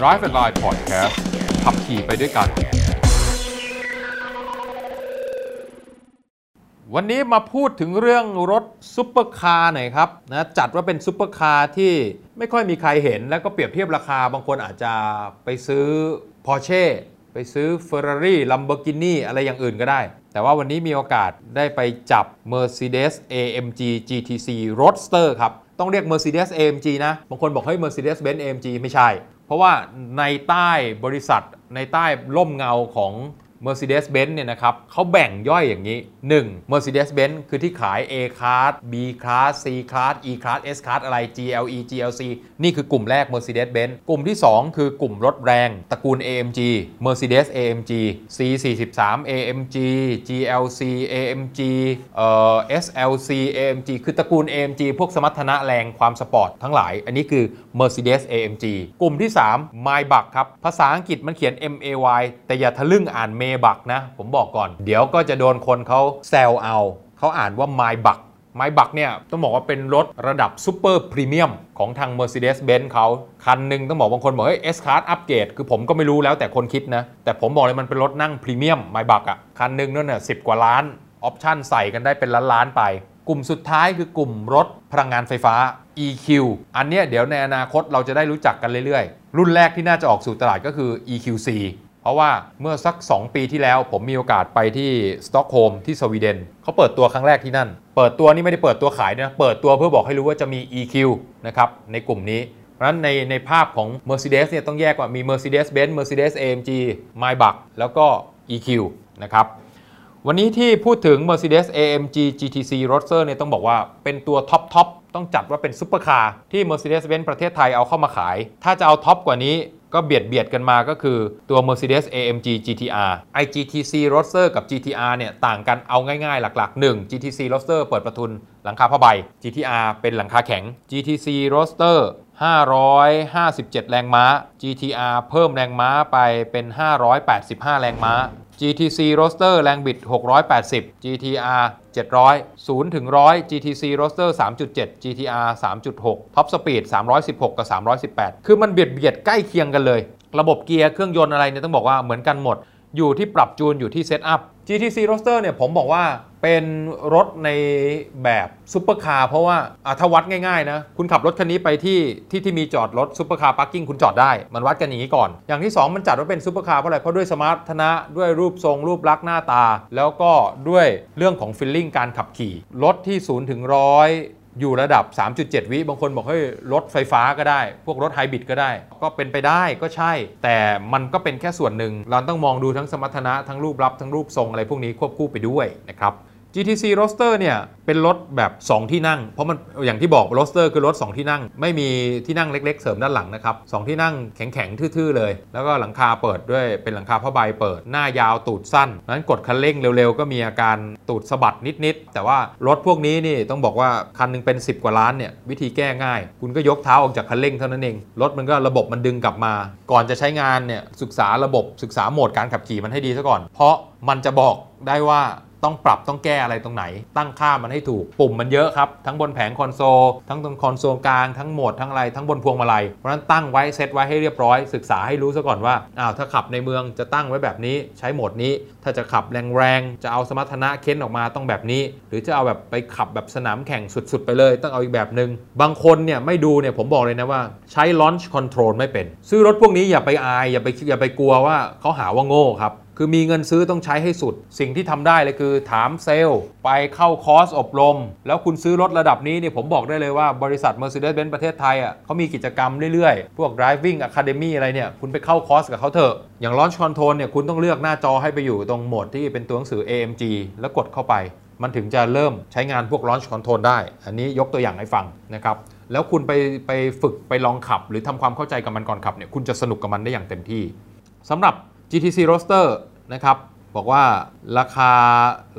Drive and Line Podcast ขับขี่ไปด้วยกัน วันนี้มาพูดถึงเรื่องรถซุปเปอร์คาร์หน่อยครับนะจัดว่าเป็นซุปเปอร์คาร์ที่ไม่ค่อยมีใครเห็น แล้วก็เปรียบเทียบราคาบางคนอาจจะไปซื้อ Porsche ไปซื้อ Ferrari Lamborghini อะไรอย่างอื่นก็ได้ แต่ว่าวันนี้มีโอกาสได้ไปจับ Mercedes AMG GTC Roadster ครับ ต้องเรียก Mercedes AMG นะ บางคนบอกเฮ้ย Mercedes-Benz AMG ไม่ใช่ เพราะว่าในใต้บริษัทในใต้ร่มเงาของ Mercedes-Benz เนี่ยนะครับเขาแบ่งย่อยอย่างนี้ 1. Mercedes-Benz คือที่ขาย A Class B Class C Class E Class S Class อะไร GLE GLC นี่คือกลุ่มแรก Mercedes-Benz กลุ่มที่ 2 คือกลุ่มรถแรง ตระกูล AMG Mercedes AMG C43 AMG GLC AMG เอ่อ SLC AMG คือตระกูล AMG พวกสมรรถนะแรงความสปอร์ตทั้งหลาย อันนี้คือ Mercedes AMG กลุ่มที่ 3 Maybach ครับภาษาอังกฤษมันเขียน M A Y แต่อย่าทะลึ่งอ่าน Maybach นะ ผมบอกก่อน เดี๋ยวก็จะโดนคนเขาแซวเอา เขาอ่านว่า Maybach ไมบักเนี่ยต้องบอกว่าเป็นรถระดับ super premium ของทาง Mercedes-Benz เขา คันหนึ่งต้องบอกบางคนบอกเฮ้ย S Class อัปเกรดคือผมก็ไม่รู้แล้วแต่คนคิดนะ แต่ผมบอกเลยมันเป็นรถนั่งพรีเมียม Maybach อะคันหนึ่งนั่นน่ะสิบกว่าล้าน ออปชั่นใส่กันได้เป็นล้านๆไป กลุ่มสุดท้ายคือกลุ่มรถพลังงานไฟฟ้า EQ อันเนี้ยเดี๋ยวในอนาคตเราจะได้รู้จักกันเรื่อยๆ รุ่นแรกที่น่าจะออกสู่ตลาดก็คือ EQC เพราะว่าเมื่อสัก 2 ปีที่แล้วผมมีโอกาสไปที่สต็อกโฮล์มที่สวีเดนเขาเปิดตัวครั้งแรกที่นั่น เปิดตัวนี่ไม่ได้เปิดตัวขายนะเปิดตัวเพื่อบอกให้รู้ว่าจะมี EQ นะครับในกลุ่มนี้เพราะฉะนั้นในในภาพของ Mercedes เนี่ยต้องแยกว่ามี Mercedes-Benz Mercedes AMG Maybach แล้วก็ EQ นะครับวันนี้ที่พูดถึง Mercedes AMG GTC Roadster เนี่ยต้องบอกว่าเป็นตัวท็อปท็อปต้องจัดว่าเป็นซุปเปอร์คาร์ที่ Mercedes-Benz ประเทศไทยเอาเข้ามาขาย ถ้าจะเอาท็อปกว่านี้ ก็เบียดเบียดกันมาก็คือตัว Mercedes AMG GTR GTC Roadster กับ GTR เนี่ยต่างกันเอาง่ายๆ หลักๆ 1 GTC Roadster เปิดประทุนหลังคาผ้าใบ GTR เป็นหลังคาแข็ง GTC Roadster 557 แรงม้า GTR เพิ่มแรงม้าไปเป็น 585 แรงม้า GTC Roadster แรงบิด 680 GTR 700 0ถึง100 GTC Roadster 3.7 GTR 3.6 Top Speed 316 กับ 318 คือมันเบียดเบียดใกล้เคียงกันเลย ระบบเกียร์เครื่องยนต์อะไรเนี่ยต้องบอกว่าเหมือนกันหมด อยู่ที่ปรับจูนอยู่ที่ setup GTC Roadster เนี่ยผมบอกว่าเป็นรถในแบบซุปเปอร์คาร์เพราะว่าอะถ้าวัดง่ายๆนะ คุณขับรถคันนี้ไปที่ที่ที่มีจอดรถซุปเปอร์คาร์ parking คุณจอดได้ มันวัดกันอย่างนี้ก่อน อย่างที่ 2 มันจัดว่าเป็นซุปเปอร์คาร์เพราะอะไร เพราะด้วยสมรรถนะ ด้วยรูปทรง รูปลักษณ์หน้าตา แล้วก็ด้วยเรื่องของ feeling การขับขี่ รถที่0ถึงร้อย อยู่ระดับ 3.7 วิบางคนบอกเฮ้ยรถไฟฟ้าก็ได้ พวกรถไฮบริดก็ได้ ก็เป็นไปได้ก็ใช่ แต่มันก็เป็นแค่ส่วนหนึ่ง เราต้องมองดูทั้งสมรรถนะทั้งรูปลักษณ์ทั้งรูปทรงอะไรพวกนี้ควบคู่ไปด้วยนะครับ GTC Roadster เนี่ยเป็นรถแบบ 2 ที่นั่ง เพราะมันอย่างที่บอก Roadster คือรถ 2 ที่นั่ง ไม่มีที่นั่งเล็ก ๆ เสริมด้านหลังนะครับ 2 ที่นั่งแข็ง ๆ ทื่อ ๆ เลย แล้วก็หลังคาเปิดด้วยเป็นหลังคาผ้าใบเปิด หน้ายาวตูดสั้นนั้นกดคันเร่งเร็ว ๆ ก็มีอาการตูดสะบัดนิด ๆ แต่ว่ารถพวกนี้นี่ต้องบอกว่าคันหนึงเป็น 10 กว่าล้านเนี่ยวิธีแก้ง่าย คุณก็ยกเท้าออกจากคันเร่งเท่านั้นเองรถมันก็ระบบมันดึงกลับมา ก่อนจะใช้งานเนี่ยศึกษาระบบศึกษาโหมดการขับขี่มันให้ดีซะก่อน เพราะมันจะบอกได้ว่า ต้องปรับต้องแก้อะไรตรงไหน ตั้งค่ามันให้ถูก ปุ่มมันเยอะครับ ทั้งบนแผงคอนโซล ทั้งตรงคอนโซลกลาง ทั้งโหมด ทั้งอะไร ทั้งบนพวงมาลัย เพราะฉะนั้นตั้งไว้เซตไว้ให้เรียบร้อย ศึกษาให้รู้ซะก่อนว่า อ้าว ถ้าขับในเมืองจะตั้งไว้แบบนี้ ใช้โหมดนี้ ถ้าจะขับแรงๆ จะเอาสมรรถนะเค้นออกมาต้องแบบนี้ หรือจะเอาแบบไปขับแบบสนามแข่งสุดๆ ไปเลย ต้องเอาอีกแบบหนึง่ง บางคนเนี่ยไม่ดูเนี่ยผมบอกเลยนะว่าใช้ launch control ไม่เป็น ซื้อรถพวกนี้อย่าไปอายอย่าไปอย่าไปกลัวว่าเขาหาว่าโง่ครับ คือมีเงินซื้อต้องใช้ให้สุด สิ่งที่ทำได้เลยคือถามเซลล์ ไปเข้าคอร์สอบรม แล้วคุณซื้อรถระดับนี้เนี่ยผมบอกได้เลยว่าบริษัท Mercedes-Benz ประเทศไทยอะเขามีกิจกรรมเรื่อยๆ พวก driving academy อะไรเนี่ย คุณไปเข้าคอร์สกับเขาเถอะ อย่าง launch control เนี่ยคุณต้องเลือกหน้าจอให้ไปอยู่ตรงโหมดที่เป็นตัวหนังสือ AMG แล้วกดเข้าไป มันถึงจะเริ่มใช้งานพวก launch control ได้ อันนี้ยกตัวอย่างให้ฟังนะครับแล้วคุณไปไปฝึกไปลองขับ หรือทำความเข้าใจกับมันก่อนขับเนี่ยคุณจะสนุกกับมันได้อย่างเต็มที่สำหรับ GTC Roadster นะครับ บอกว่าราคา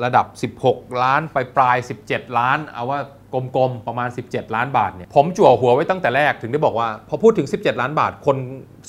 ระดับ 16 ล้านไปปลาย 17 ล้าน เอาว่ากลมๆ ประมาณ 17 ล้านบาทเนี่ยผมจั่วหัวไว้ตั้งแต่แรกถึงได้บอกว่า พอพูดถึง 17 ล้านบาท คน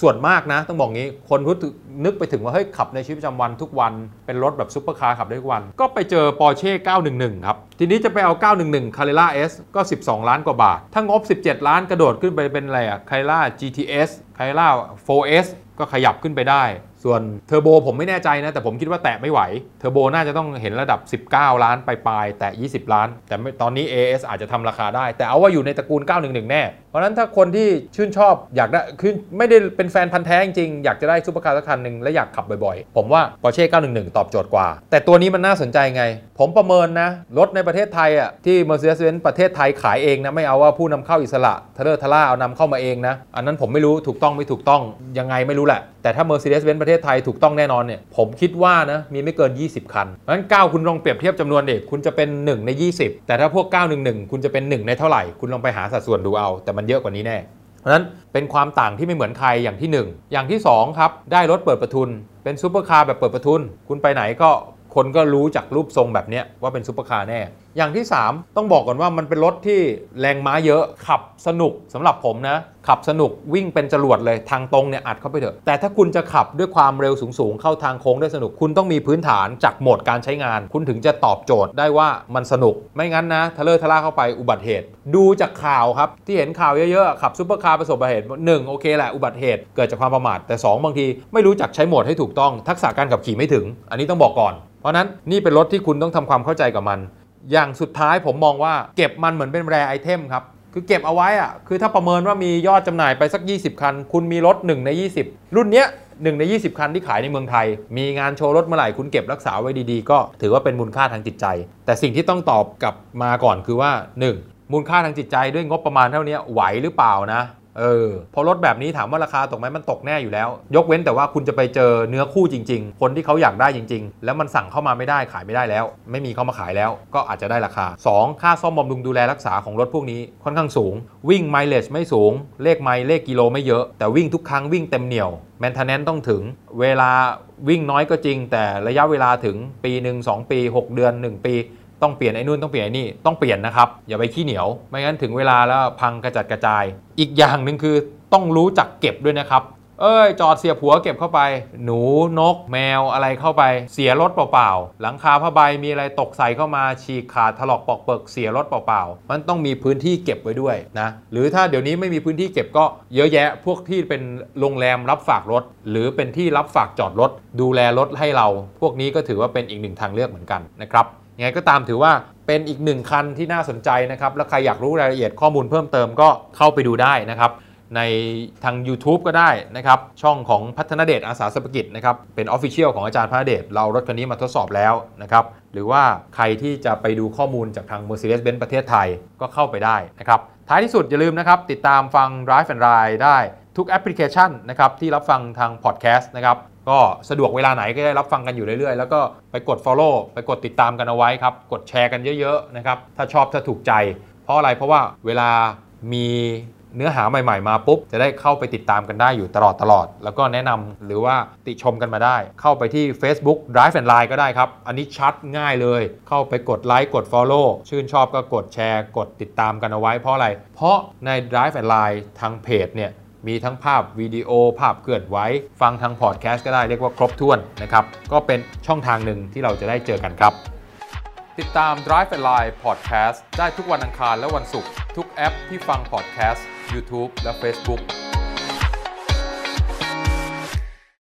ส่วนมากนะ ต้องบอกงี้ คนพูดนึกไปถึงว่า เฮ้ย ขับในชีวิตประจำวันทุกวันเป็นรถแบบซุปเปอร์คาร์ขับได้ทุกวัน ก็ไปเจอ Porsche 911 ครับ ทีนี้จะไปเอา 911 Carrera S ก็ 12 ล้านกว่าบาท ถ้างบ 17 ล้านกระโดดขึ้นไปเป็นอะไรอะ Carrera GTS Carrera 4S ก็ขยับขึ้นไปได้ ส่วนเทอร์โบผมไม่แน่ใจนะ แต่ผมคิดว่าแตะไม่ไหว เทอร์โบน่าจะต้องเห็นระดับ 19 ล้านปลายๆแตะ20 ล้าน แต่ตอนนี้ AS อาจจะทำราคาได้ แต่เอาว่าอยู่ในตระกูล 911 แน่ เพราะนั้นถ้าคนที่ชื่นชอบอยากได้คือไม่ได้เป็นแฟนพันธุ์แท้จริงอยากจะได้ซุปเปอร์คาร์สักคันหนึ่งและอยากขับบ่อยๆ ผมว่า Porsche 911 ตอบโจทย์กว่า แต่ตัวนี้มันน่าสนใจไง ผมประเมินนะ รถในประเทศไทยอะที่ Mercedes-Benz ประเทศไทยขายเองนะ ไม่เอาว่าผู้นำเข้าอิสระทะเล่อทะล่าเอานำเข้ามาเองนะ อันนั้นผมไม่รู้ถูกต้องไม่ถูกต้องยังไงไม่รู้แหละ แต่ถ้า Mercedes-Benz ประเทศไทยถูกต้องแน่นอนเนี่ยผมคิดว่านะมีไม่เกิน 20 คันเพราะฉะนั้น 9 คุณลองเปรียบเทียบจำนวนเด็กคุณจะเป็น 1 ใน 20 แต่ถ้าพวก 911 คุณจะเป็น 1 ในเท่าไหร่ คุณลองไปหาสัดส่วนดูเอาแต่มันเยอะกว่านี้แน่ เพราะฉะนั้นเป็นความต่างที่ไม่เหมือนใครอย่างที่ 1 อย่างที่ 2 ครับ ได้รถเปิดประทุน เป็นซูเปอร์คาร์แบบเปิดประทุน คุณไปไหนก็คนก็รู้จากรูปทรงแบบนี้ว่าเป็นซูเปอร์คาร์แน่ อย่างที่ 3 ต้องบอกก่อนว่ามันเป็นรถที่แรงม้าเยอะ ขับสนุกสำหรับผมนะ ขับสนุกวิ่งเป็นจรวดเลยทางตรงเนี่ยอัดเข้าไปเถอะ แต่ถ้าคุณจะขับด้วยความเร็วสูงๆ เข้าทางโค้งได้สนุก คุณต้องมีพื้นฐานจากโหมดการใช้งาน คุณถึงจะตอบโจทย์ได้ว่ามันสนุก ไม่งั้นนะทะเล่อทะล่าเข้าไปอุบัติเหตุ ดูจากข่าวครับที่เห็นข่าวเยอะๆขับซุปเปอร์คาร์ประสบอุบัติเหตุหนึ่งโอเคแหละอุบัติเหตุเกิดจากความประมาทแต่ 2 บางที ไม่รู้จักใช้โหมดให้ถูกต้องทักษะการขับขี่ไม่ถึง อันนี้ต้องบอกก่อนเพราะนั้นนี่เป็นรถที่คุณต้องทำความเข้าใจกับมัน อย่างสุดท้ายผมมองว่าเก็บมันเหมือนเป็นแรไอเทมครับ คือเก็บเอาไว้อะคือถ้าประเมินว่ามียอดจำหน่ายไปสัก 20 คัน คุณมีรถ 1 ใน 20 รุ่นเนี้ย1ใน 20 คันที่ขายในเมืองไทย มีงานโชว์รถเมื่อไหร่คุณเก็บรักษาไว้ดีๆ ก็ถือว่าเป็นมูลค่าทางจิตใจ แต่สิ่งที่ต้องตอบกลับมาก่อนคือว่า 1. มูลค่าทางจิตใจด้วยงบประมาณเท่านี้ไหวหรือเปล่านะ เออพอรถแบบนี้ถามว่าราคาตกไหมมันตกแน่อยู่แล้ว ยกเว้นแต่ว่าคุณจะไปเจอเนื้อคู่จริง ๆ คนที่เขาอยากได้จริง ๆ แล้วมันสั่งเข้ามาไม่ได้ขายไม่ได้แล้ว ไม่มีเข้ามาขายแล้ว ก็อาจจะได้ราคา 2. ค่าซ่อมบำรุงดูแลรักษาของรถพวกนี้ค่อนข้างสูง วิ่งไมล์เลจไม่สูง เลขไมล์เลขกิโลไม่เยอะ แต่วิ่งทุกครั้งวิ่งเต็มเหนียวแมนเทนแนนต้องถึง เวลาวิ่งน้อยก็จริง แต่ระยะเวลาถึงปีหนึ่งสองปี 6 เดือน 1 ปี ต้องเปลี่ยนไอ้นู่นต้องเปลี่ยนไอ้นี่ต้องเปลี่ยนนะครับ อย่าไปขี้เหนียว ไม่งั้นถึงเวลาแล้วพังกระจัดกระจาย อีกอย่างหนึ่งคือต้องรู้จักเก็บด้วยนะครับ เอ้ย จอดเสียบหัวเก็บเข้าไป หนูนก แมวอะไรเข้าไป เสียรถเปล่าๆหลังคาผ้าใบมีอะไรตกใส่เข้ามาฉีกขาดถลอกปอกเปิกเสียรถเปล่าๆมันต้องมีพื้นที่เก็บไว้ด้วยนะหรือถ้าเดี๋ยวนี้ไม่มีพื้นที่เก็บก็เยอะแยะ พวกที่เป็นโรงแรมรับฝากรถ หรือเป็นที่รับฝากจอดรถ ดูแลรถให้เรา พวกนี้ก็ถือว่าเป็นอีกหนึ่งทางเลือกเหมือนกันนะครับ ยังไงก็ตามถือว่าเป็นอีกหนึ่งคันที่น่าสนใจนะครับ แล้วใครอยากรู้รายละเอียดข้อมูลเพิ่มเติมก็เข้าไปดูได้นะครับ ในทาง YouTube ก็ได้นะครับ ช่องของพัฒนเดชอาสาสรรพกิจนะครับ เป็น official ของอาจารย์พัฒนเดชเอารถคันนี้มาทดสอบแล้วนะครับ หรือว่าใครที่จะไปดูข้อมูลจากทาง Mercedes-Benz ประเทศไทยก็เข้าไปได้นะครับ ท้ายที่สุดอย่าลืมนะครับ ติดตามฟัง Drive and Ride ได้ทุกแอปพลิเคชันนะครับที่รับฟังทางพอดแคสต์นะครับ ก็สะดวกเวลาไหนก็ได้รับฟังกันอยู่เรื่อยๆ แล้วก็ไปกด Follow ไปกดติดตามกันเอาไว้ครับ กดแชร์กันเยอะๆนะครับ ถ้าชอบถ้าถูกใจ เพราะอะไร เพราะว่าเวลามีเนื้อหาใหม่ๆมาปุ๊บ จะได้เข้าไปติดตามกันได้อยู่ตลอดตลอด แล้วก็แนะนำหรือว่าติชมกันมาได้ เข้าไปที่ Facebook Drive and Line ก็ได้ครับ อันนี้ชัดง่ายเลย เข้าไปกดไลค์กด Follow ชื่นชอบก็กดแชร์ กดติดตามกันเอาไว้เพราะอะไร เพราะใน Drive and Line ทางเพจเนี่ย มีทั้งภาพวิดีโอภาพเคลื่อนไหวฟังทางพอดแคสต์ก็ได้เรียกว่าครบถ้วนนะครับ ก็เป็นช่องทางหนึ่งที่เราจะได้เจอกันครับ ติดตาม Drive and Line Podcast ได้ทุกวันอังคารและวันศุกร์ทุกแอปที่ฟังพอดแคสต์ YouTube และ Facebook